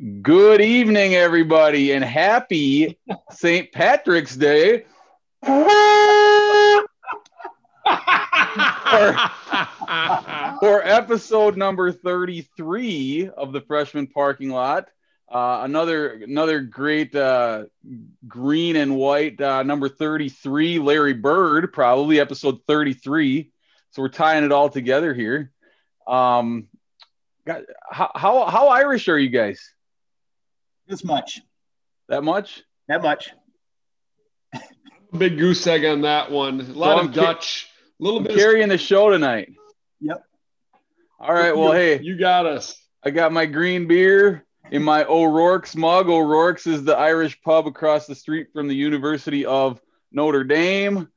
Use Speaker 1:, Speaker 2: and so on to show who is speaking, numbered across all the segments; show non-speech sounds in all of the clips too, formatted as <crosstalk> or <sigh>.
Speaker 1: Good evening, everybody, and happy St. Patrick's Day. for, or episode number 33 of the freshman parking lot. Uh, another another great uh, green and white uh, number 33, Larry Bird, probably episode 33. So we're tying it all together here. Um, how, how, how Irish are you guys?
Speaker 2: This much.
Speaker 1: That much?
Speaker 2: That much.
Speaker 3: Big goose egg on that one. A lot
Speaker 1: So
Speaker 3: of
Speaker 1: I'm ca-
Speaker 3: Dutch. A little
Speaker 1: I'm
Speaker 3: bit.
Speaker 1: carrying the show tonight.
Speaker 2: Yep.
Speaker 1: All right. Well, hey,
Speaker 3: you got us.
Speaker 1: I got my green beer in my O'Rourke's mug. O'Rourke's is the Irish pub across the street from the University of Notre Dame.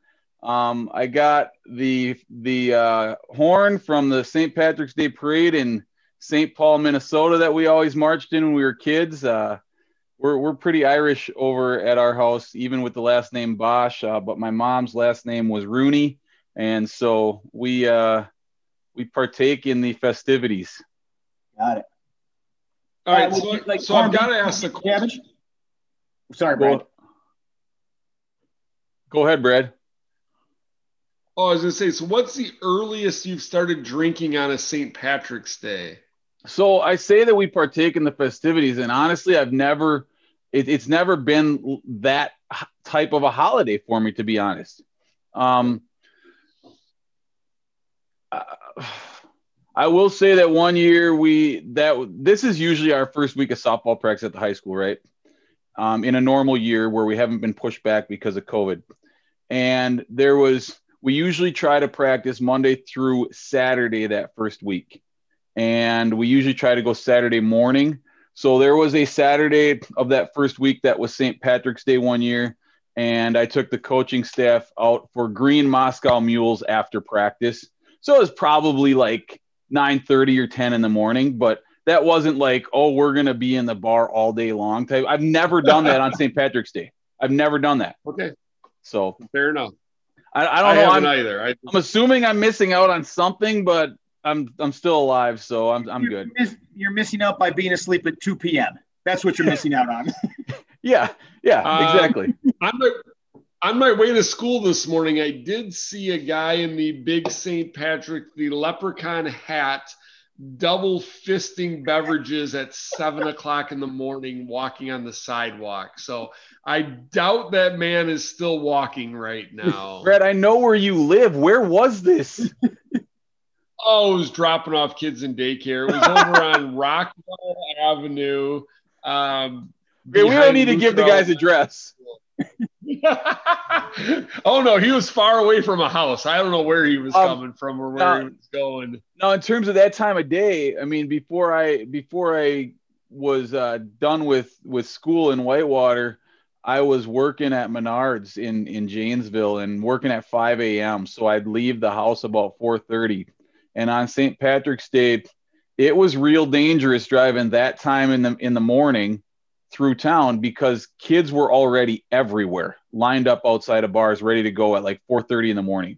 Speaker 1: Um, I got the the uh, horn from the St. Patrick's Day parade in St. Paul, Minnesota, that we always marched in when we were kids. Uh, we're we're pretty Irish over at our house, even with the last name Bosch. Uh, but my mom's last name was Rooney, and so we uh, we partake in the festivities.
Speaker 2: Got it.
Speaker 3: All right.
Speaker 2: Uh,
Speaker 3: So,
Speaker 2: like
Speaker 3: so I've got to ask the question.
Speaker 2: cabbage? Sorry, Brad.
Speaker 1: Go, go ahead, Brad.
Speaker 3: Oh, I was going to say, so what's the earliest you've started drinking on a St. Patrick's Day?
Speaker 1: So I say that we partake in the festivities, and honestly, I've never, it, it's never been that type of a holiday for me, to be honest. Um, I will say that one year we that this is usually our first week of softball practice at the high school, right? Um, in a normal year where we haven't been pushed back because of COVID, and there was we usually try to practice Monday through Saturday that first week and we usually try to go Saturday morning. So there was a Saturday of that first week that was St. Patrick's Day one year, and I took the coaching staff out for green Moscow mules after practice. So it was probably like 9:30 or 10 in the morning, but that wasn't like, oh, we're gonna be in the bar all day long type. I've never done that on <laughs> St. Patrick's Day. I've never done that.
Speaker 3: Okay.
Speaker 1: So
Speaker 3: Fair enough.
Speaker 1: I, I
Speaker 3: I,
Speaker 1: don't know. I'm,
Speaker 3: either. I,
Speaker 1: I'm assuming I'm missing out on something, but I'm I'm still alive, so I'm I'm
Speaker 2: You're
Speaker 1: good.
Speaker 2: miss- You're missing out by being asleep at 2 p.m. That's what you're missing out on. <laughs>
Speaker 1: Yeah, yeah,
Speaker 3: Um,
Speaker 1: exactly.
Speaker 3: on my on my way to school this morning, I did see a guy in the big St. Patrick, the leprechaun hat, double fisting beverages at seven o'clock in the morning, walking on the sidewalk. So I doubt that man is still walking right now.
Speaker 1: Brad, I know where you live. Where was this? <laughs>
Speaker 3: Oh, it was dropping off kids in daycare. It was over on <laughs> Rockwell Avenue. Um,
Speaker 1: we don't need to give the guy's address. <laughs>
Speaker 3: oh no, he was far away from a house. I don't know where he was
Speaker 1: Um,
Speaker 3: coming from or where
Speaker 1: uh,
Speaker 3: he was going.
Speaker 1: Now, in terms of that time of day, I mean, before I before I was uh, done with with school in Whitewater, I was working at Menards in in Janesville and working at 5 a.m. So I'd leave the house about 4:30, and on St. Patrick's Day, it was real dangerous driving that time in the in the morning through town because kids were already everywhere, lined up outside of bars, ready to go at like 4:30 in the morning.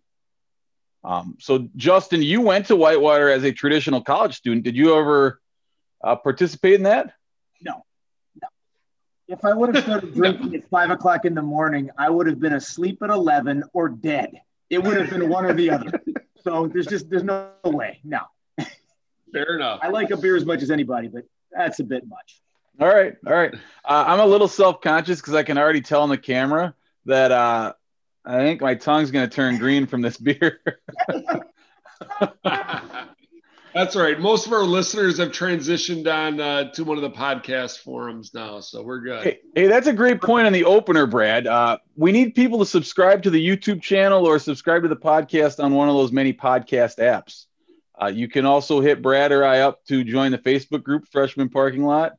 Speaker 1: Um, so, Justin, you went to Whitewater as a traditional college student. Did you ever uh, participate in that? No. no.
Speaker 2: If I would have started <laughs> drinking at 5 o'clock in the morning, I would have been asleep at 11 or dead. It would have been one or the other. <laughs> So there's just, there's no way. No.
Speaker 3: Fair enough.
Speaker 2: I like a beer as much as anybody, but that's a bit much.
Speaker 1: All right, all right. Uh, I'm a little self-conscious because I can already tell on the camera that uh, I think my tongue's going to turn green from this beer. <laughs> <laughs>
Speaker 3: That's right. Most of our listeners have transitioned on uh, to one of the podcast forums now, so we're good.
Speaker 1: Hey, hey, that's a great point on the opener, Brad. Uh, we need people to subscribe to the YouTube channel or subscribe to the podcast on one of those many podcast apps. Uh, you can also hit Brad or I up to join the Facebook group Freshman Parking Lot,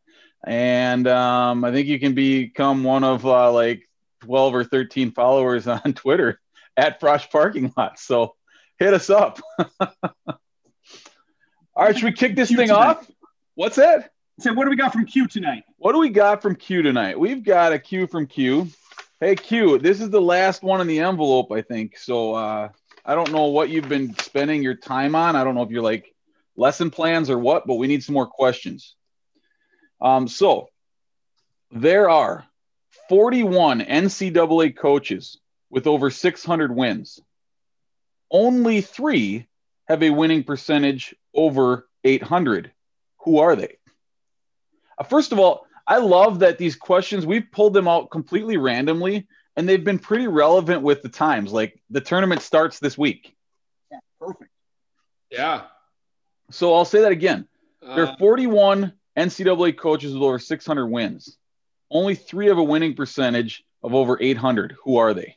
Speaker 1: and um, I think you can become one of uh, like 12 or 13 followers <laughs> on Twitter at Frosh Parking Lot. So hit us up. <laughs> All right, should we kick this
Speaker 2: Q
Speaker 1: thing
Speaker 2: tonight.
Speaker 1: off? What's that?
Speaker 2: So what do we got from Q tonight?
Speaker 1: What do we got from Q tonight? We've got a Q from Q. Hey Q, this is the last one in the envelope, I think. So uh, I don't know what you've been spending your time on. I don't know if you're like lesson plans or what, but we need some more questions. Um, so there are 41 NCAA coaches with over 600 wins. Only three have a winning percentage over 800. Who are they? Uh, first of all, I love that these questions, we've pulled them out completely randomly and they've been pretty relevant with the times. Like the tournament starts this week.
Speaker 2: Yeah, perfect.
Speaker 3: Yeah.
Speaker 1: So I'll say that again. There are uh, 41 NCAA coaches with over 600 wins. Only three have a winning percentage of over 800. Who are they?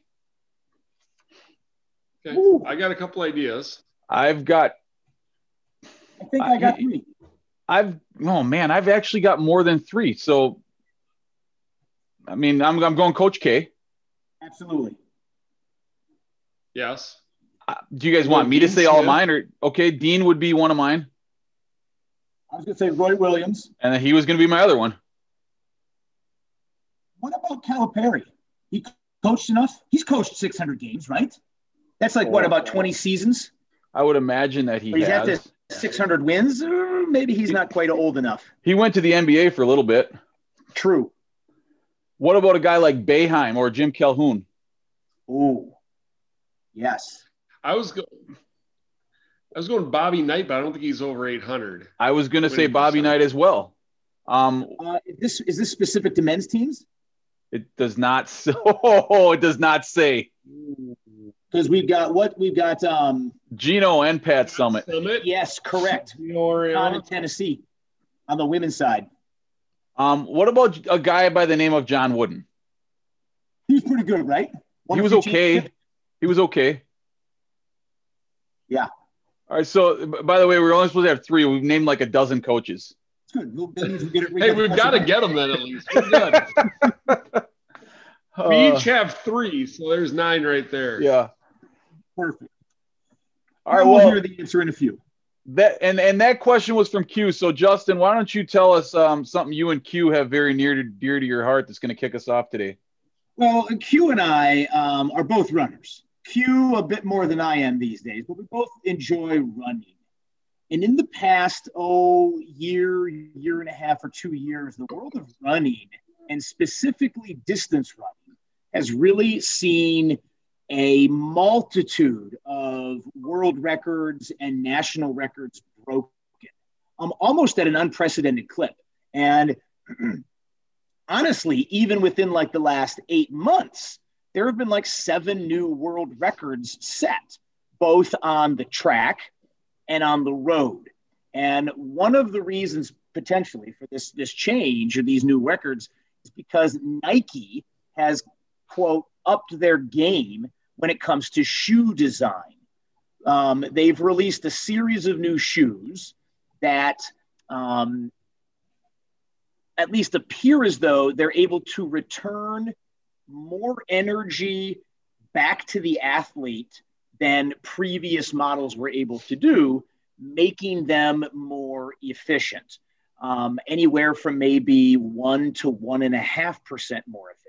Speaker 3: Okay. Ooh. I got a couple ideas.
Speaker 1: I've got.
Speaker 2: I think I got three.
Speaker 1: I've oh man, I've actually got more than three. So, I mean, I'm I'm going Coach
Speaker 2: K. Absolutely.
Speaker 3: Yes.
Speaker 1: Uh, do you guys want me to say all of mine, or okay? Dean would be one of mine.
Speaker 2: I was going to say Roy Williams,
Speaker 1: and then he was going to be my other one.
Speaker 2: What about Calipari? He coached enough. He's coached 600 games, right? That's like what about 20 seasons?
Speaker 1: I would imagine that he
Speaker 2: he's
Speaker 1: has.
Speaker 2: at 600 wins. maybe he's not quite old enough.
Speaker 1: He went to the NBA for a little bit.
Speaker 2: True.
Speaker 1: What about a guy like Boeheim or Jim Calhoun?
Speaker 2: Oh, yes.
Speaker 3: I was going. I was going Bobby Knight, but I don't think he's over 800.
Speaker 1: I was going to say Bobby Knight as well. Um,
Speaker 2: uh, is this is this specific to men's teams?
Speaker 1: It does not. <laughs> Oh, it does not say.
Speaker 2: Because we've got what we've got. Um,
Speaker 1: Gino and Pat Summit.
Speaker 3: Summitt.
Speaker 2: Yes, correct. Down in Tennessee, on the women's side.
Speaker 1: Um, what about a guy by the name of John Wooden?
Speaker 2: He's pretty good, right?
Speaker 1: One he was okay. He was okay.
Speaker 2: Yeah.
Speaker 1: All right. So, by the way, we're only supposed to have three. We've named like a dozen coaches.
Speaker 2: Good. We'll,
Speaker 3: hey, we've got to get them then at least. We're good. <laughs> we each have three, so there's nine right there.
Speaker 1: Yeah.
Speaker 2: Perfect.
Speaker 1: All right. We'll,
Speaker 2: we'll hear the answer in a few.
Speaker 1: That and and that question was from Q. So Justin, why don't you tell us um, something you and Q have very near to dear to your heart that's going to kick us off today?
Speaker 2: Well, Q and I um, are both runners. Q a bit more than I am these days, but we both enjoy running. And in the past, oh, year, year and a half or two years, the world of running and specifically distance running has really seen a multitude of world records and national records broken, um, almost at an unprecedented clip. And <clears throat> honestly, even within like the last eight months, there have been like seven new world records set, both on the track and on the road. And one of the reasons potentially for this, this change or these new records is because Nike has, quote, upped their game when it comes to shoe design. Um, they've released a series of new shoes that um, at least appear as though they're able to return more energy back to the athlete than previous models were able to do, making them more efficient. Um, anywhere from maybe one to one and a half percent more efficient.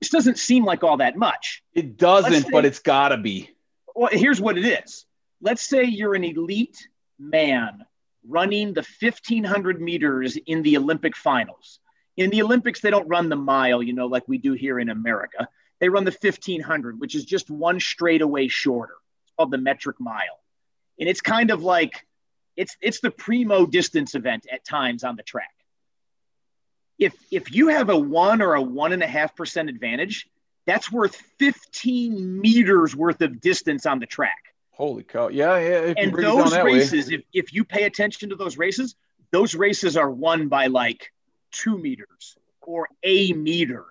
Speaker 2: This doesn't seem like all that much.
Speaker 1: It doesn't, say, but it's got to be.
Speaker 2: Well, here's what it is. Let's say you're an elite man running the 1500 meters in the Olympic finals. In the Olympics, they don't run the mile, you know, like we do here in America. They run the 1500, which is just one straightaway shorter. It's called the metric mile. And it's kind of like it's it's the primo distance event at times on the track. If if you have a one or a one and a half percent advantage, that's worth 15 meters worth of distance on the track.
Speaker 1: Holy cow. Yeah, yeah.
Speaker 2: And those races, if, if you pay attention to those races, those races are won by like two meters or a meter.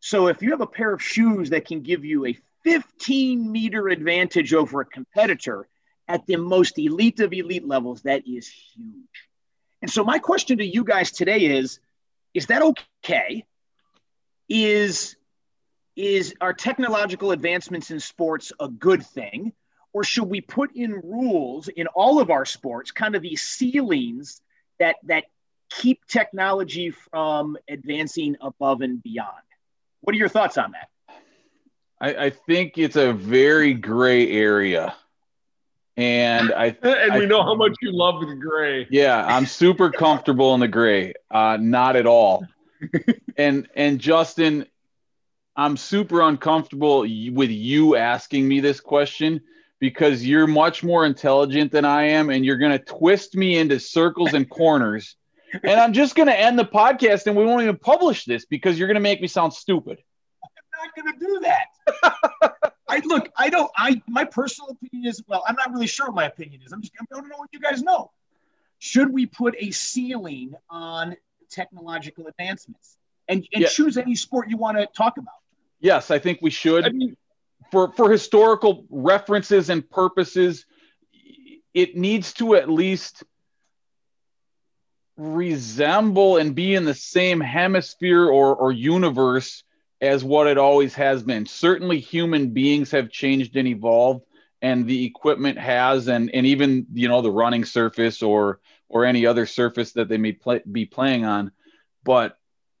Speaker 2: So if you have a pair of shoes that can give you a 15 meter advantage over a competitor at the most elite of elite levels, that is huge. And so my question to you guys today is is that okay? Is is our technological advancements in sports a good thing? Or should we put in rules in all of our sports, kind of these ceilings that that keep technology from advancing above and beyond. What are your thoughts on that?
Speaker 1: I, I think it's a very gray area. And I <laughs>
Speaker 3: and we
Speaker 1: I,
Speaker 3: know how much you love the gray.
Speaker 1: Yeah, I'm super comfortable in the gray. Uh, not at all. and and Justin, I'm super uncomfortable with you asking me this question because you're much more intelligent than I am, and you're gonna twist me into circles and corners. And I'm just gonna end the podcast, and we won't even publish this because you're gonna make me sound stupid.
Speaker 2: I'm not gonna do that. <laughs> I look, I don't, I, my personal opinion is, well, I'm not really sure what my opinion is. I'm just, I don't know what you guys know. Should we put a ceiling on technological advancements and, and yeah. choose any sport you want to talk about?
Speaker 1: Yes, I think we should. I mean, for, for historical references and purposes, it needs to at least resemble and be in the same hemisphere or, or universe as what it always has been. Certainly, human beings have changed and evolved, and the equipment has, and and even you know the running surface or or any other surface that they may play, be playing on. But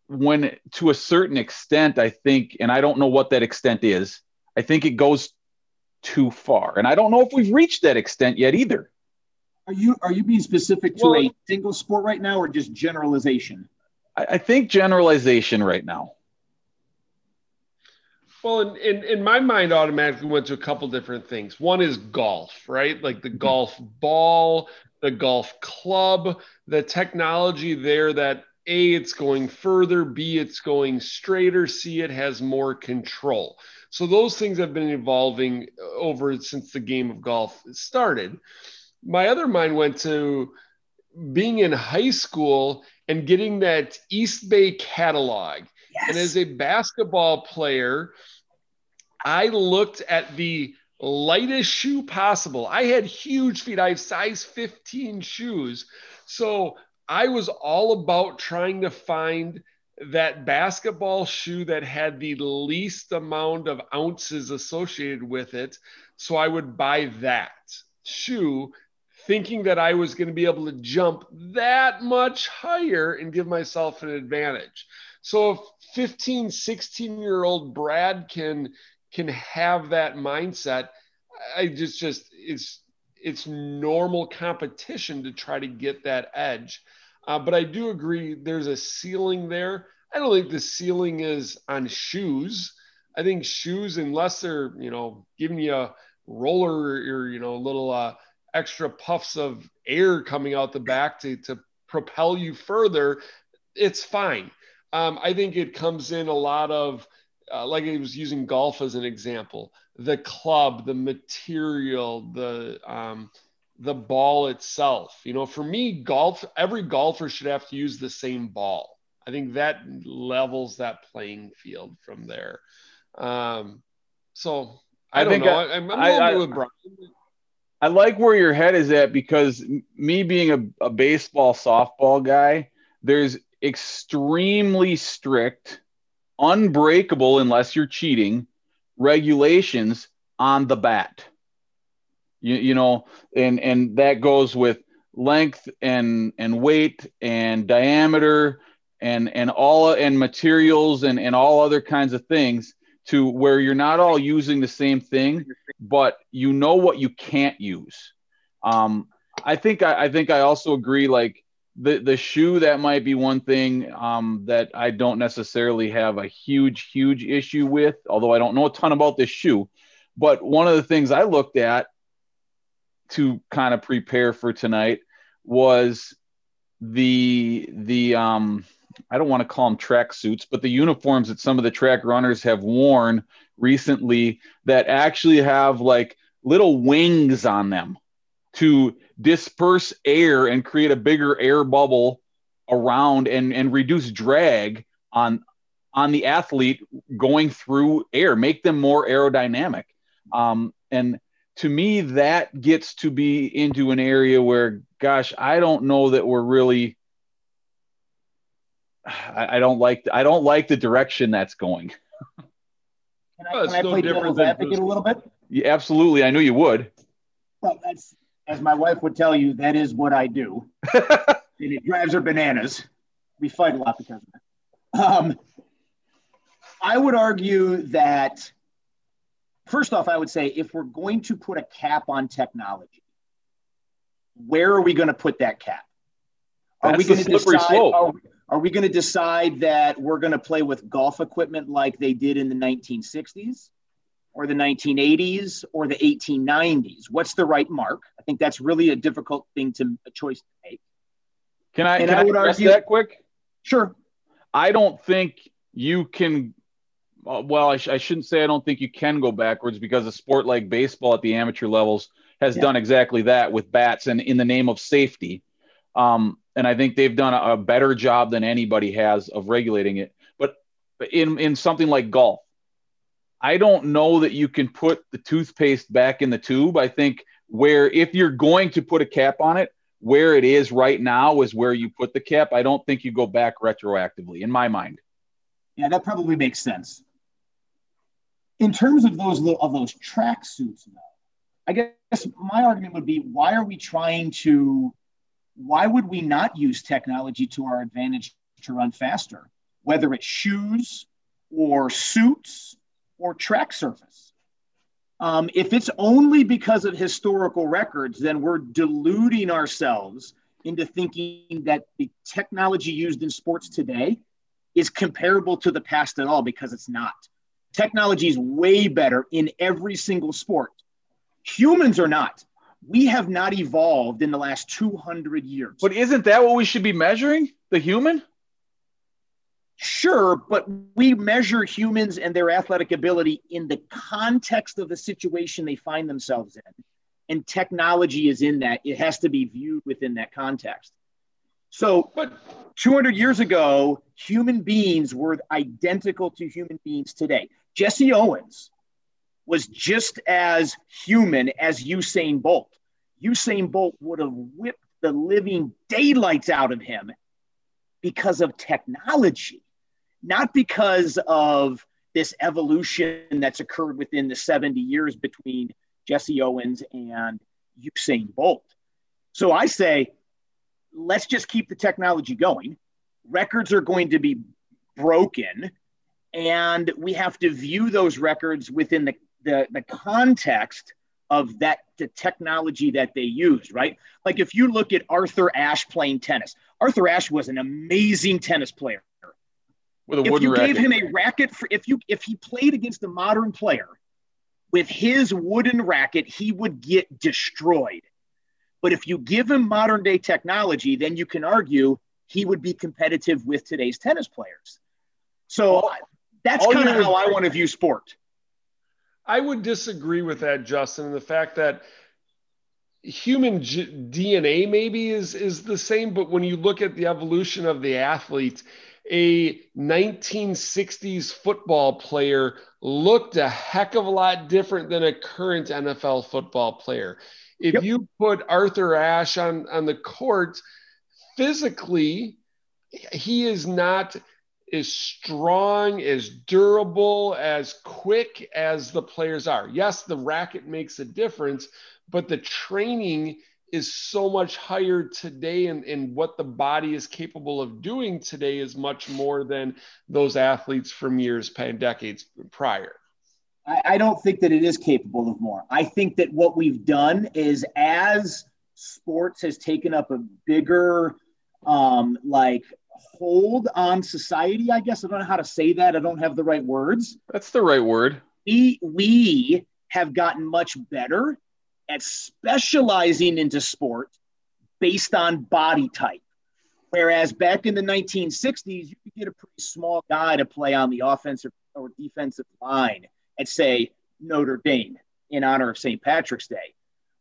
Speaker 1: when to a certain extent, I think, and I don't know what that extent is. I think it goes too far, and I don't know if we've reached that extent yet either.
Speaker 2: Are you are you being specific to well, a single sport right now, or just generalization?
Speaker 1: I, I think generalization right now.
Speaker 3: Well, in, in, in, my mind, automatically went to a couple different things. One is golf, right? Like the mm-hmm. golf ball, the golf club, the technology there that A, it's going further, B, it's going straighter, C, it has more control. So those things have been evolving over since the game of golf started. My other mind went to being in high school and getting that Eastbay catalog. Yes. And as a basketball player, I looked at the lightest shoe possible. I had huge feet. I have size 15 shoes. So I was all about trying to find that basketball shoe that had the least amount of ounces associated with it. So I would buy that shoe thinking that I was going to be able to jump that much higher and give myself an advantage. So if 15, 16 year old Brad can can have that mindset, I just just it's it's normal competition to try to get that edge. Uh, but I do agree there's a ceiling there. I don't think the ceiling is on shoes. I think shoes, unless they're you know giving you a roller or you know little uh, extra puffs of air coming out the back to to propel you further, it's fine. Um, I think it comes in a lot of uh, like I was using golf as an example, the club, the material, the um, the ball itself. You know, for me, golf, every golfer should have to use the same ball. I think that levels that playing field from there. Um, so I, I don't know. I, am I, with Brian.
Speaker 1: I like where your head is at because me being a, a baseball softball guy, there's extremely strict unbreakable unless you're cheating regulations on the bat. You, you know, and and that goes with length and and weight and diameter and and all and materials and and all other kinds of things to where you're not all using the same thing, but you know what you can't use. Um, I think I, I think I also agree. Like the the shoe that might be one thing um, that I don't necessarily have a huge huge issue with, although I don't know a ton about this shoe. But one of the things I looked at to kind of prepare for tonight was the the um I don't want to call them track suits, but the uniforms that some of the track runners have worn recently that actually have like little wings on them to disperse air and create a bigger air bubble around and, and reduce drag on on the athlete going through air, make them more aerodynamic. Um, and to me, that gets to be into an area where, gosh, I don't know that we're really. I, I don't like I don't like the direction that's going. <laughs>
Speaker 2: Can I, can I play devil's advocate a little bit?
Speaker 1: Yeah, absolutely. I knew you would.
Speaker 2: Well, that's as my wife would tell you, that is what I do. <laughs> and it drives her bananas. We fight a lot because of it. Um, I would argue that, first off, I would say if we're going to put a cap on technology, where are we going to put that cap? Are we going to decide? Are, are we going to decide that we're going to play with golf equipment like they did in the 1960s, or the 1980s, or the 1890s? What's the right mark? I think that's really a difficult thing to a choice to make.
Speaker 1: Can I, can I, I would argue that quick?
Speaker 2: Sure.
Speaker 1: I don't think you can. Uh, well, I, sh- I, shouldn't say I don't think you can go backwards because a sport like baseball at the amateur levels has yeah. done exactly that with bats and in the name of safety. Um, and I think they've done a, a better job than anybody has of regulating it. But in in something like golf, I don't know that you can put the toothpaste back in the tube. I think where if you're going to put a cap on it, where it is right now is where you put the cap. I don't think you go back retroactively, in my mind.
Speaker 2: Yeah, that probably makes sense. In terms of those of those track suits, though, I guess my argument would be why are we trying to why would we not use technology to our advantage to run faster, whether it's shoes or suits or track surface? Um, if it's only because of historical records, then we're deluding ourselves into thinking that the technology used in sports today is comparable to the past at all because it's not. Technology is way better in every single sport. Humans are not we have not evolved in the last 200 years.
Speaker 1: But isn't that what we should be measuring? The human?
Speaker 2: Sure, but we measure humans and their athletic ability in the context of the situation they find themselves in. And technology is in that. It has to be viewed within that context. So, but 200 years ago, human beings were identical to human beings today. Jesse Owens was just as human as Usain Bolt. Usain Bolt would have whipped the living daylights out of him because of technology, not because of this evolution that's occurred within the 70 years between Jesse Owens and Usain Bolt. So I say, let's just keep the technology going. Records are going to be broken, and we have to view those records within the the, the context of that the technology that they used, right? Like if you look at Arthur Ashe playing tennis, Arthur Ashe was an amazing tennis player. With a if you racket. gave him a racket for if you if he played against a modern player with his wooden racket, he would get destroyed. But if you give him modern day technology, then you can argue he would be competitive with today's tennis players. So all, that's kind of how I want to view sport.
Speaker 3: I would disagree with that, Justin. And the fact that human G- DNA maybe is is the same, but when you look at the evolution of the athlete, a 1960s football player looked a heck of a lot different than a current NFL football player. If yep. you put Arthur Ashe on on the court, physically, he is not as strong, as durable, as quick as the players are. Yes, the racket makes a difference, but the training is so much higher today and, and what the body is capable of doing today is much more than those athletes from years and decades prior.
Speaker 2: I, I don't think that it is capable of more. I think that what we've done is as sports has taken up a bigger um, like hold on society, I guess. I don't know how to say that. I don't have the right words.
Speaker 1: That's the right word.
Speaker 2: We we have gotten much better at specializing into sport based on body type. Whereas back in the 1960s, you could get a pretty small guy to play on the offensive or defensive line at, say, Notre Dame in honor of St. Patrick's Day.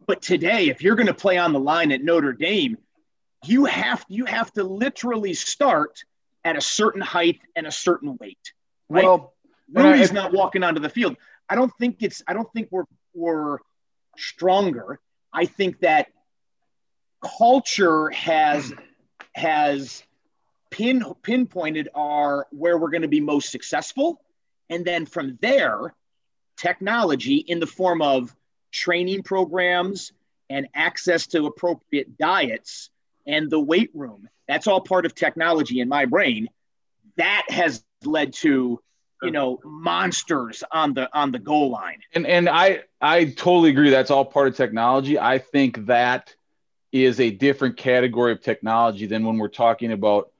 Speaker 2: But today, if you're going to play on the line at Notre Dame, you have you have to literally start at a certain height and a certain weight. Right? Well, Rudy's uh, not walking onto the field. I don't think it's. I don't think we're we're stronger. I think that culture has has pin pinpointed our where we're going to be most successful, and then from there, technology in the form of training programs and access to appropriate diets and the weight room. That's all part of technology in my brain. That has led to you know monsters on the on the goal line
Speaker 1: and and i i totally agree that's all part of technology i think that is a different category of technology than when we're talking about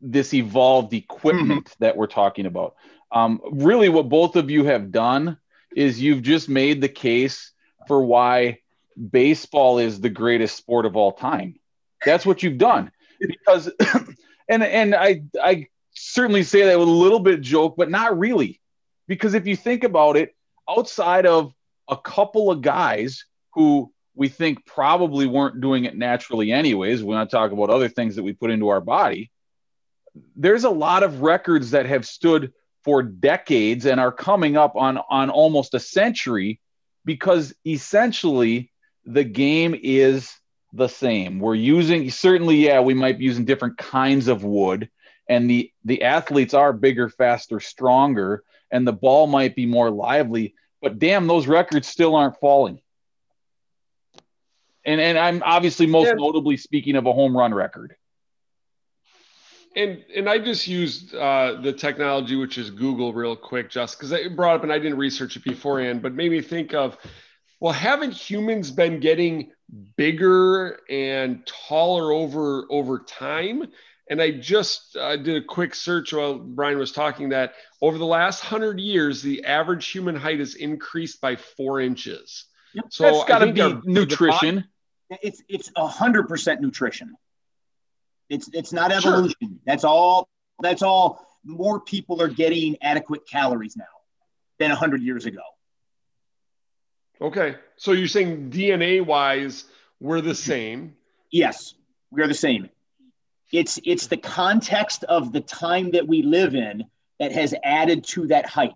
Speaker 1: this evolved equipment mm-hmm. that we're talking about. Um, really, what both of you have done is you've just made the case for why baseball is the greatest sport of all time. That's what you've done <laughs> because, <clears throat> and and I I certainly say that with a little bit joke, but not really, because if you think about it, outside of a couple of guys who we think probably weren't doing it naturally anyways. Want to talk about other things that we put into our body. There's a lot of records that have stood for decades and are coming up on on almost a century because essentially the game is the same. We're using certainly yeah, we might be using different kinds of wood and the the athletes are bigger, faster, stronger and the ball might be more lively, but damn those records still aren't falling and and I'm obviously most yeah. notably speaking of a home run record.
Speaker 3: And and I just used uh, the technology, which is Google, real quick, just because it brought up, and I didn't research it beforehand, but made me think of, well, haven't humans been getting bigger and taller over over time? And I just uh, did a quick search while Brian was talking that over the last hundred years, the average human height has increased by four inches.
Speaker 1: Yep. So that's got to be nutrition
Speaker 2: it's it's a hundred percent nutrition. It's it's not evolution. Sure. That's all. That's all. More people are getting adequate calories now than a hundred years ago.
Speaker 3: Okay, so you're saying DNA wise, we're the same.
Speaker 2: Yes, we are the same. It's it's the context of the time that we live in that has added to that height.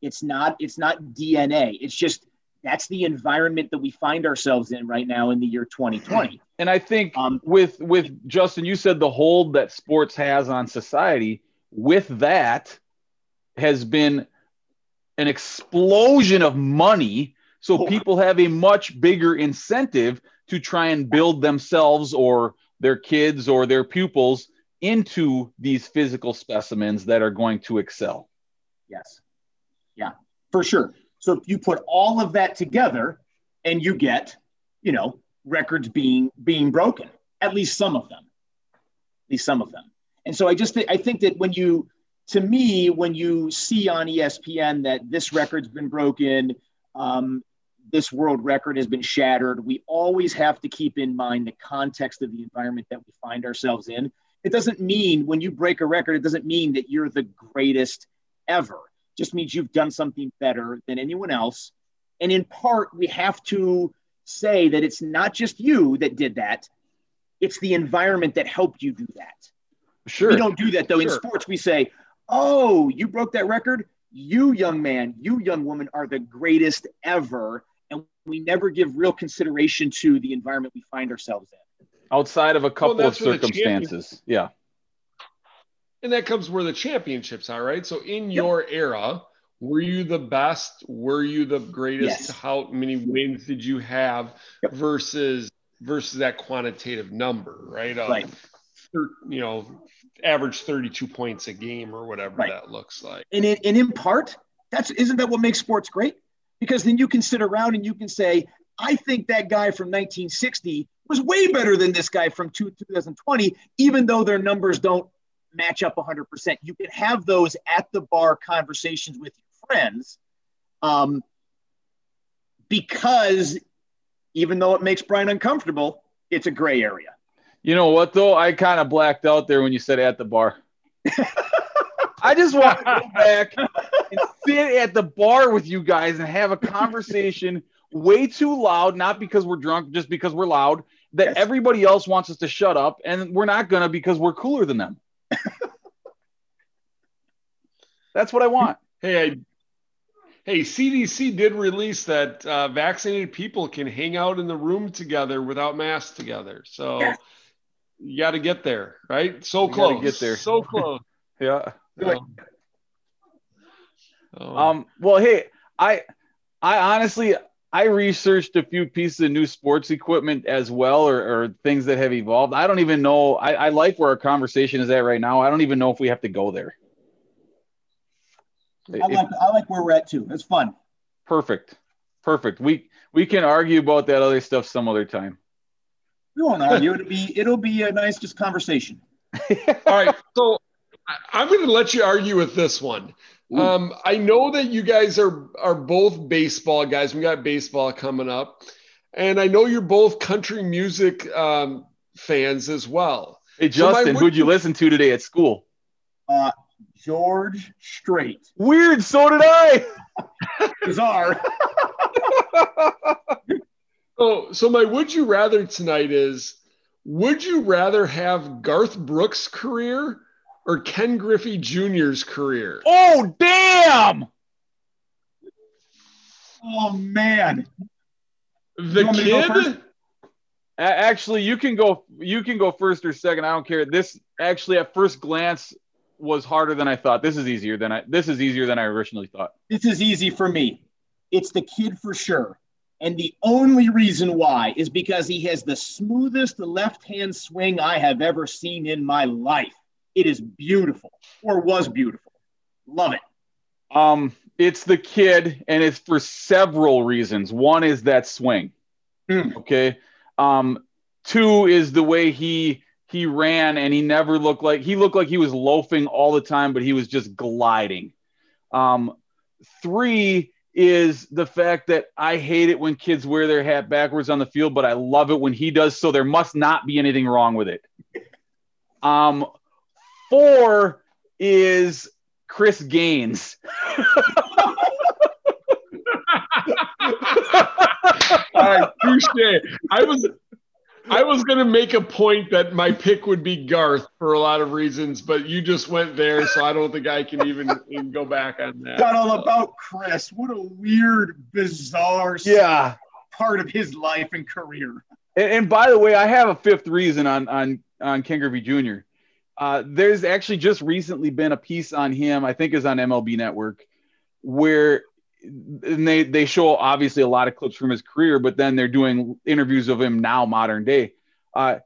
Speaker 2: It's not it's not DNA. It's just that's the environment that we find ourselves in right now in the year 2020 <clears throat>
Speaker 1: and i think um, with with justin you said the hold that sports has on society with that has been an explosion of money so oh. people have a much bigger incentive to try and build themselves or their kids or their pupils into these physical specimens that are going to excel.
Speaker 2: Yes. Yeah for sure. So if you put all of that together and you get, you know, records being being broken, at least some of them, at least some of them. And so I just th- I think that when you to me when you see on ESPN that this record's been broken, um, this world record has been shattered, we always have to keep in mind the context of the environment that we find ourselves in. It doesn't mean when you break a record, it doesn't mean that you're the greatest ever It just means you've done something better than anyone else. And in part, we have to say that it's not just you that did that, it's the environment that helped you do that.
Speaker 1: Sure.
Speaker 2: We don't do that though. Sure. In sports, we say, oh, you broke that record. You, young man, you, young woman, are the greatest ever. And we never give real consideration to the environment we find ourselves in.
Speaker 1: Outside of a couple well, of circumstances. Yeah
Speaker 3: and that comes where the championships are, right? So in yep. your era, were you the best? Were you the greatest? Yes. How many wins did you have yep. versus versus that quantitative number, right?
Speaker 2: Of, right.
Speaker 3: You know, average 32 points a game or whatever right. that looks like.
Speaker 2: And in, and in part, that's isn't that what makes sports great? Because then you can sit around and you can say, I think that guy from 1960 was way better than this guy from 2020, even though their numbers don't match up 100%. You can have those at the bar conversations with your friends um, because even though it makes Brian uncomfortable, it's a gray area.
Speaker 1: You know what, though? I kind of blacked out there when you said at the bar. <laughs> I just want to go back sit at the bar with you guys and have a conversation <laughs> way too loud, not because we're drunk, just because we're loud, that yes. everybody else wants us to shut up, and we're not going to because we're cooler than them. <laughs> That's what I want.
Speaker 3: Hey, I, hey, CDC did release that uh, vaccinated people can hang out in the room together without masks together. So yeah. you got to get there, right? So you close.
Speaker 1: Get there.
Speaker 3: So close. <laughs>
Speaker 1: yeah. Um, um. Well, hey, I, I honestly, I researched a few pieces of new sports equipment as well, or, or things that have evolved. I don't even know. I, I, like where our conversation is at right now. I don't even know if we have to go there.
Speaker 2: I like, if, I like where we're at too. It's fun.
Speaker 1: Perfect, perfect. We we can argue about that other stuff some other time.
Speaker 2: We won't argue. It'll be it'll be a nice just conversation. <laughs>
Speaker 3: All right. So I- I'm going to let you argue with this one. Um, I know that you guys are are both baseball guys. We got baseball coming up, and I know you're both country music um, fans as well.
Speaker 1: Hey
Speaker 3: So my
Speaker 1: Justin,
Speaker 3: would-
Speaker 1: who'd you listen to today at school?
Speaker 2: Uh, George Strait,
Speaker 1: Weird, so did I. <laughs>
Speaker 2: bizarre. <laughs>
Speaker 3: So, so my would you rather tonight is: Would you rather have Garth Brooks' career or Ken Griffey Jr.'s career?
Speaker 1: Oh damn!
Speaker 2: Oh man,
Speaker 3: The
Speaker 2: You want me to go
Speaker 3: kid.
Speaker 1: Actually, you can go. You can go first or second. I don't care. This actually, at first glance, was harder than I thought. This is easier than I. This is easier than I originally thought.
Speaker 2: this is easy for me. It's the kid for sure. And the only reason why is because he has the smoothest left hand swing I have ever seen in my life. It is beautiful, or was beautiful. Love it.
Speaker 1: Um, it's the kid, and it's for several reasons. One is that swing.
Speaker 2: Hmm.
Speaker 1: Okay. Um, two is the way he he ran, and he never looked like he looked like he was loafing all the time, but he was just gliding. Um, three is the fact that I hate it when kids wear their hat backwards on the field, but I love it when he does. So there must not be anything wrong with it. Um, four is Chris Gaines.
Speaker 3: All right, touche. I was I was gonna make a point that my pick would be Garth for a lot of reasons, but you just went there, so I don't think I can even, even go back on that.
Speaker 2: Got all about Chris. What a weird, bizarre
Speaker 1: yeah.
Speaker 2: part of his life and career.
Speaker 1: And, and by the way, I have a fifth reason on on on Ken Griffey Jr. Uh, there's actually just recently been a piece on him. I think is on MLB Network, where and they they show obviously a lot of clips from his career, but then they're doing interviews of him now, modern day. Uh,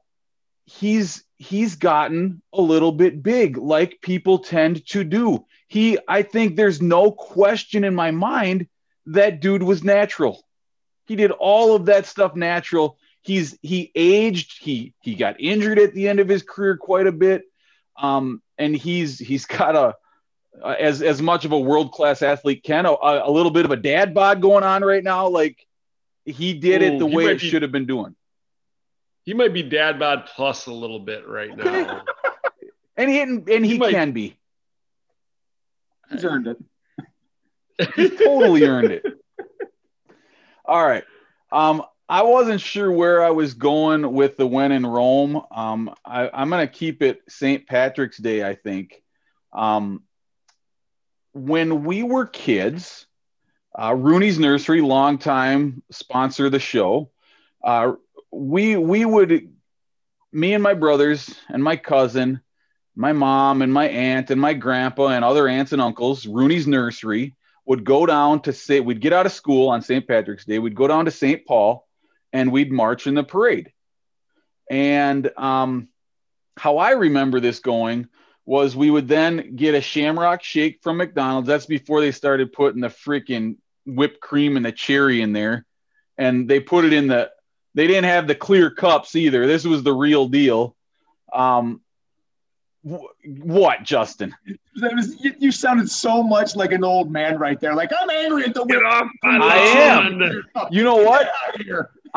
Speaker 1: he's he's gotten a little bit big, like people tend to do. He, I think, there's no question in my mind that dude was natural. He did all of that stuff natural he's he aged he he got injured at the end of his career quite a bit um and he's he's got a uh, as as much of a world class athlete can a, a little bit of a dad bod going on right now like he did it the way it
Speaker 3: be-
Speaker 1: should have been doing
Speaker 3: He might be dad bod plus a little bit right
Speaker 1: Okay.
Speaker 3: now. <laughs>
Speaker 1: and he and he,
Speaker 3: He might-
Speaker 1: can be
Speaker 2: He's earned it.
Speaker 1: he totally earned it <laughs> all right um I wasn't sure where I was going with the when in Rome. Um, I, I'm going to keep it St. Patrick's Day, I think. Um, when we were kids, uh, Rooney's Nursery, longtime sponsor of the show, uh, we we would, me and my brothers and my cousin, my mom and my aunt and my grandpa and other aunts and uncles, Rooney's Nursery would go down to say we'd get out of school on St. Patrick's Day. We'd go down to St. Paul and we'd march in the parade. And um, how I remember this going was we would then get a shamrock shake from McDonald's. That's before they started putting the freaking whipped cream and the cherry in there. And they put it in the, they didn't have the clear cups either. This was the real deal. Um, what, Justin?
Speaker 2: That was, you, you sounded so much like an old man right there. Like, I'm angry at the
Speaker 3: Get
Speaker 2: whip.
Speaker 3: off my
Speaker 1: I am. You know what?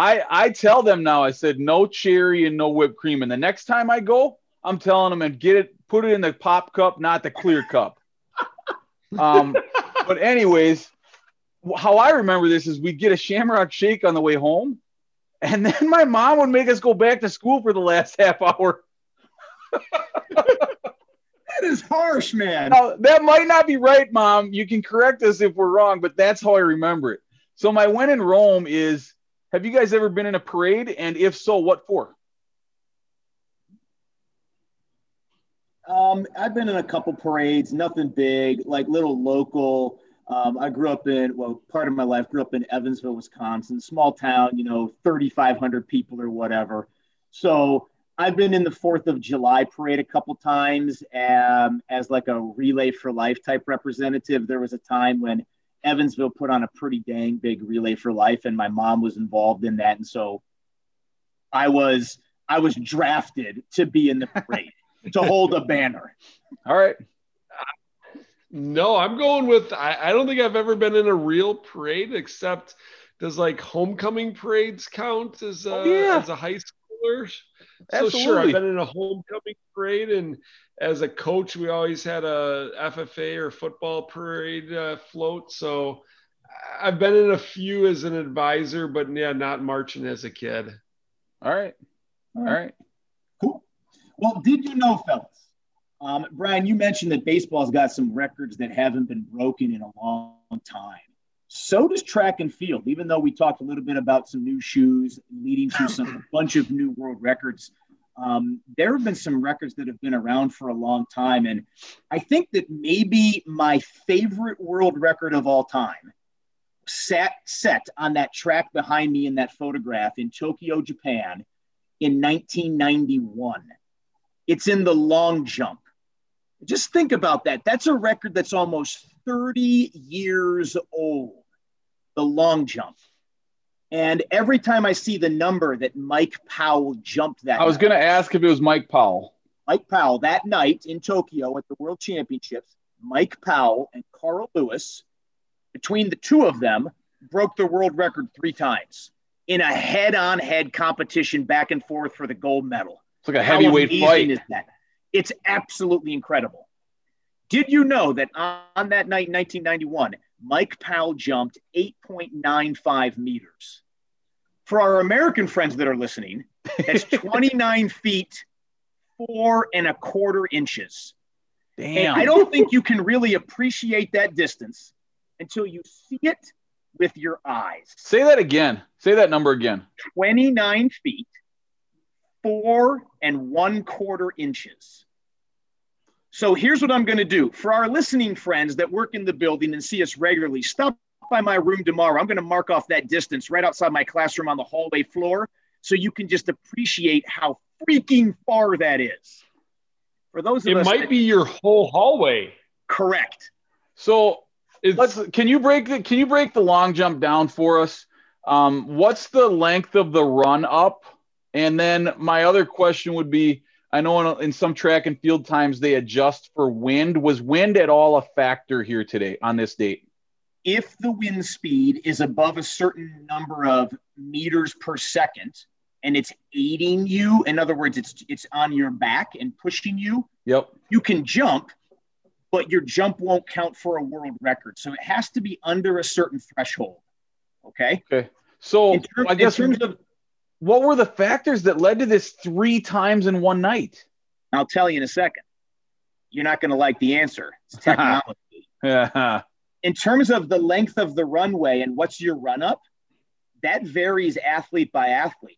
Speaker 2: Get out of here.
Speaker 1: I I tell them now. I said no cherry and no whipped cream. And the next time I go, I'm telling them and get it, put it in the pop cup, not the clear cup. Um, <laughs> but anyways, how I remember this is we'd get a Shamrock Shake on the way home, and then my mom would make us go back to school for the last half hour. <laughs>
Speaker 2: That is harsh, man.
Speaker 1: Now that might not be right, mom. You can correct us if we're wrong, but that's how I remember it. So my when in Rome is: Have you guys ever been in a parade? And if so, what for?
Speaker 2: Um, I've been in a couple parades, nothing big, like little local. Um, I grew up in, well, part of my life grew up in Evansville, Wisconsin, small town, you know, 3,500 people or whatever. So I've been in the Fourth of July parade a couple times um, as like a relay for life type representative. There was a time when Evansville put on a pretty dang big relay for life, and my mom was involved in that. And so I was I was drafted to be in the <laughs> parade to hold a banner.
Speaker 1: All right.
Speaker 3: No, I'm going with. I, I don't think I've ever been in a real parade except does like homecoming parades count as a,
Speaker 1: Oh, yeah.
Speaker 3: as a high schooler? So
Speaker 1: Absolutely.
Speaker 3: sure, I've been in a homecoming parade, and as a coach, we always had a FFA or football parade uh, float. So I've been in a few as an advisor, but yeah, not marching as a kid.
Speaker 1: All right. All right.
Speaker 2: Cool. Well, did you know, fellas? Um, Brian, you mentioned that baseball's got some records that haven't been broken in a long time. So does track and field, even though we talked a little bit about some new shoes leading to some a <clears throat> bunch of new world records. Um, there have been some records that have been around for a long time. And I think that maybe my favorite world record of all time sat set on that track behind me in that photograph in Tokyo, Japan in 1991. It's in the long jump. Just think about that. That's a record that's almost 30 years old, the long jump. And every time I see the number that Mike Powell jumped that
Speaker 1: I was going to ask if it was Mike Powell.
Speaker 2: Mike Powell that night in Tokyo at the World Championships, Mike Powell and Carl Lewis, between the two of them, broke the world record three times in a head on head competition back and forth for the gold medal.
Speaker 1: It's like a
Speaker 2: How
Speaker 1: heavyweight
Speaker 2: amazing
Speaker 1: fight.
Speaker 2: is that? It's absolutely incredible. Did you know that on that night in 1991, Mike Powell jumped 8.95 meters? For our American friends that are listening, that's <laughs> 29 feet, four and a quarter inches. And
Speaker 1: Damn.
Speaker 2: I don't think you can really appreciate that distance until you see it with your eyes.
Speaker 1: Say that again. Say that number again.
Speaker 2: 29 feet, four and one quarter inches. So here's what I'm going to do for our listening friends that work in the building and see us regularly. Stop by my room tomorrow. I'm going to mark off that distance right outside my classroom on the hallway floor so you can just appreciate how freaking far that is. For those of
Speaker 3: It
Speaker 2: us
Speaker 3: might
Speaker 2: that-
Speaker 3: be your whole hallway.
Speaker 2: correct.
Speaker 1: So
Speaker 3: It's,
Speaker 1: let's can you break the can you break the long jump down for us? Um, what's the length of the run up? And then my other question would be I know in, in some track and field times they adjust for wind. Was wind at all a factor here today on this date?
Speaker 2: if the wind speed is above a certain number of meters per second and it's aiding you in other words it's it's on your back and pushing you
Speaker 1: Yep.
Speaker 2: you can jump but your jump won't count for a world record so it has to be under a certain threshold okay
Speaker 1: Okay. So
Speaker 2: in,
Speaker 1: I guess
Speaker 2: in terms of
Speaker 1: what were the factors that led to this three times in one night?
Speaker 2: i'll tell you in a second you're not going to like the answer it's technology <laughs> in terms of the length of the runway and what's your run up, that varies athlete by athlete.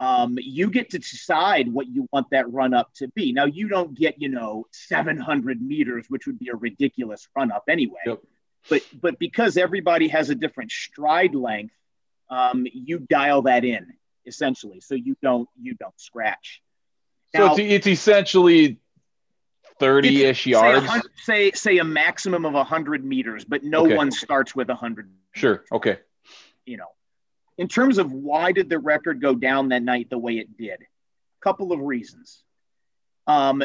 Speaker 2: Um, you get to decide what you want that run up to be. Now, you don't get, you know, 700 meters, which would be a ridiculous run up anyway.
Speaker 1: Yep.
Speaker 2: But, but because everybody has a different stride length, um, you dial that in essentially, so you don't you don't scratch.
Speaker 1: So it's, it's essentially 30 ish yards.
Speaker 2: hun- Say, say a maximum of 100 meters, but no
Speaker 1: Okay.
Speaker 2: one starts with 100
Speaker 1: Sure. Okay.
Speaker 2: you know, in terms of why did the record go down that night the way it did? A couple of reasons. Um,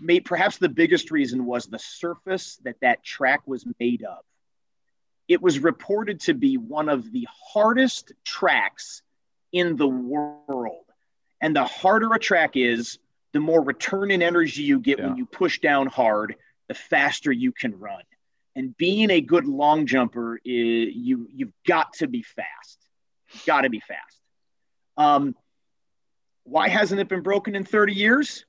Speaker 2: may, perhaps the biggest reason was the surface that that track was made of. It was reported to be one of the hardest tracks in the world. And the harder a track is, the more return in energy you get
Speaker 1: Yeah.
Speaker 2: when you push down hard, the faster you can run and being a good long jumper is you you've got to be fast you've got to be fast um, why hasn't it been broken in 30 years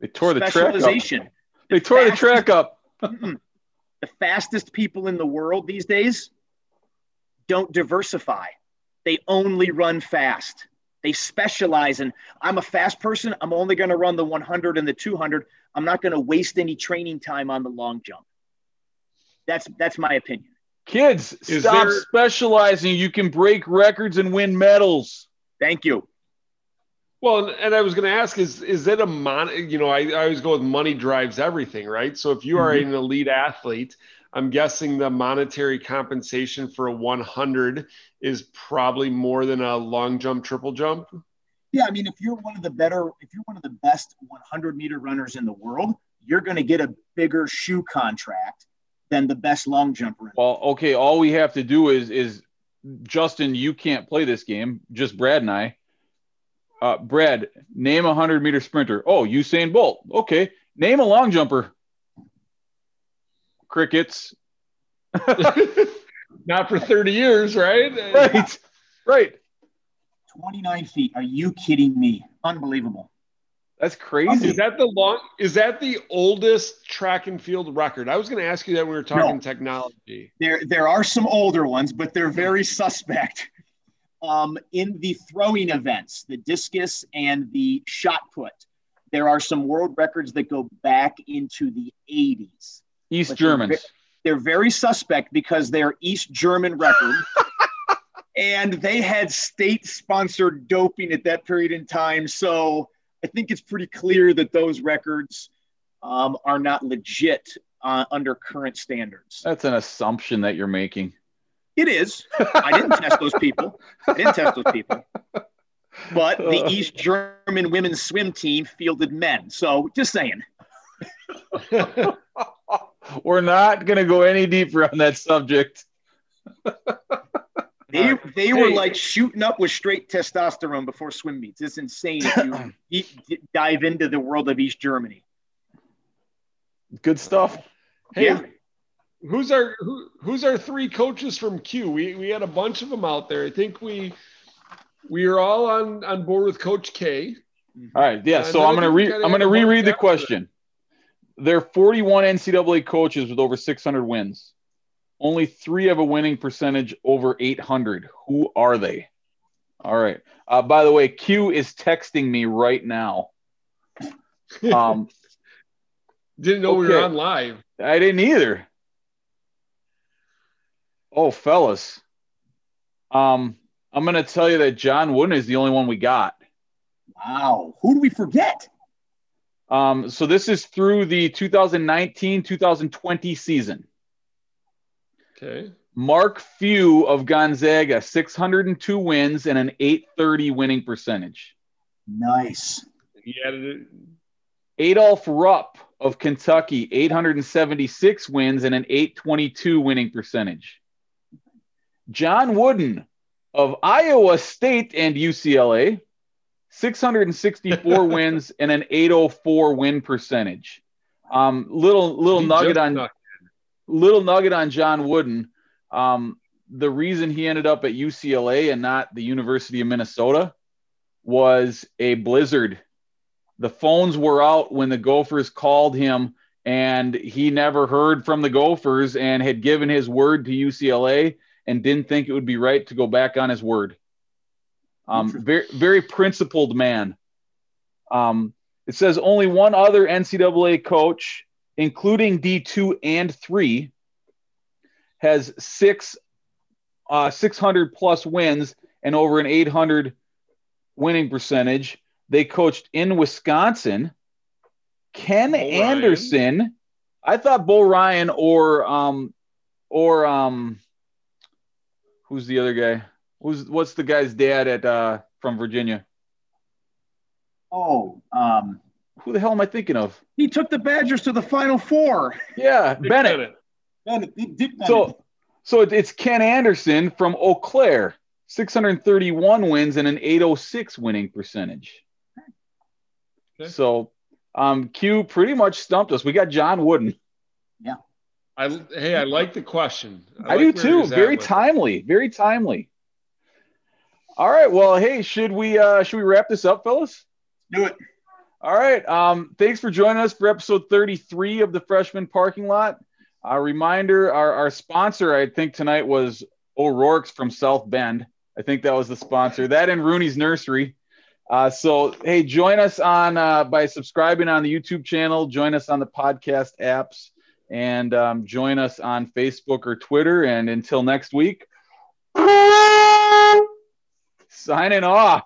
Speaker 1: They tore the track up. They tore the track up. <laughs>
Speaker 2: The fastest people in the world these days don't diversify they only run fast they specialize in i'm a fast person i'm only going to run the 100 and the 200 i'm not going to waste any training time on the long jump that's that's my opinion
Speaker 1: Kids,
Speaker 3: Is
Speaker 1: stop
Speaker 3: there-
Speaker 1: specializing. You can break records and win medals.
Speaker 2: thank you
Speaker 3: Well, and I was going to ask is is it a mon? You know, I, I always go with money drives everything, right? So if you are
Speaker 2: Mm-hmm.
Speaker 3: an elite athlete, I'm guessing the monetary compensation for a 100 is probably more than a long jump, triple jump.
Speaker 2: Yeah, I mean, if you're one of the better, if you're one of the best 100 meter runners in the world, you're going to get a bigger shoe contract than the best long jumper.
Speaker 1: Well, okay, all we have to do is is Justin, you can't play this game, just Brad and I. Uh, Brad, name a 100 meter sprinter. Oh, Usain Bolt. Okay. Name a long jumper. Crickets. <laughs>
Speaker 3: Not for 30 years, right?
Speaker 1: Right. Right.
Speaker 2: 29 feet. Are you kidding me? Unbelievable.
Speaker 1: That's crazy.
Speaker 3: Is that the long? Is that the oldest track and field record? I was going to ask you that when we were talking
Speaker 2: No.
Speaker 3: technology.
Speaker 2: There, there are some older ones, but they're very suspect. Um, in the throwing events, the discus and the shot put, there are some world records that go back into the 80s.
Speaker 1: East Germans.
Speaker 2: They're very suspect because they're East German record. <laughs> and they had state sponsored doping at that period in time. So I think it's pretty clear that those records um, are not legit uh, under current standards.
Speaker 1: That's an assumption that you're making.
Speaker 2: It is. I didn't test those people. I didn't test those people. But the <laughs> East German women's swim team fielded men. So just saying. <laughs> <laughs>
Speaker 1: We're not going to go any deeper on that subject.
Speaker 2: They, they were like shooting up with straight testosterone before swim meets. It's insane if you <clears throat> dive into the world of East Germany.
Speaker 1: Good stuff.
Speaker 3: Hey,
Speaker 2: Yeah.
Speaker 3: who's our who, who's our three coaches from Q? We we had a bunch of them out there. I think we we are all on on board with Coach K. Mm-hmm.
Speaker 1: All right. Yeah.
Speaker 3: And
Speaker 1: So I'm going to re- I'm going to reread the question. There are 41 NCAA coaches with over 600 wins. Only three have a winning percentage over 800. Who are they? All right. Uh, by the way, Q is texting me right now. <laughs> Um,
Speaker 3: Didn't know we were on live.
Speaker 1: I didn't either. Oh, fellas. Um, I'm going to tell you that John Wooden is the only one we got.
Speaker 2: Wow. Who do we forget?
Speaker 1: Um, so this is through the 2019 2020 season.
Speaker 3: Okay.
Speaker 1: Mark Few of Gonzaga, 602 wins and an 830 winning percentage.
Speaker 2: Nice.
Speaker 3: He added it.
Speaker 1: Adolph Rupp of Kentucky, 876 wins and an 822 winning percentage. John Wooden of Iowa State and UCLA, 664 <laughs> wins and an 804 win percentage. Um, little little
Speaker 3: He
Speaker 1: nugget on little nugget on John Wooden. Um, the reason he ended up at UCLA and not the University of Minnesota was a blizzard. The phones were out when the Gophers called him, and he never heard from the Gophers and had given his word to UCLA and didn't think it would be right to go back on his word. Um, very, very principled man. Um, it says only one other NCAA coach, including D2 and 3, has six uh, 600 plus wins and over an 800 winning percentage. They coached in Wisconsin. Ken
Speaker 3: Bo Ryan.
Speaker 1: Anderson. I thought Bo Ryan or um or um who's the other guy? Who's what's the guy's dad at uh from Virginia?
Speaker 2: Oh, um,
Speaker 1: Who the hell am I thinking of?
Speaker 2: he took the Badgers to the Final Four.
Speaker 1: Yeah,
Speaker 3: Dick
Speaker 1: Bennett.
Speaker 2: Bennett, he did Bennett.
Speaker 1: So, so it's Ken Anderson from Eau Claire, 631 wins and an 806 winning percentage.
Speaker 3: Okay.
Speaker 1: So, um, Q pretty much stumped us. We got John Wooden. Yeah.
Speaker 3: I hey, I like the question.
Speaker 1: I,
Speaker 3: like
Speaker 1: do too. Very
Speaker 3: with it.
Speaker 1: timely. Very timely. All right. Well, hey, should we uh should we wrap this up, fellas?
Speaker 2: do it.
Speaker 1: All right. Um, thanks for joining us for episode 33 of the Freshman Parking Lot. A reminder our, our sponsor, I think, tonight was O'Rourke's from South Bend. I think that was the sponsor. That and Rooney's Nursery. Uh, so, hey, join us on uh, by subscribing on the YouTube channel, join us on the podcast apps, and um, join us on Facebook or Twitter. And until next week, signing off.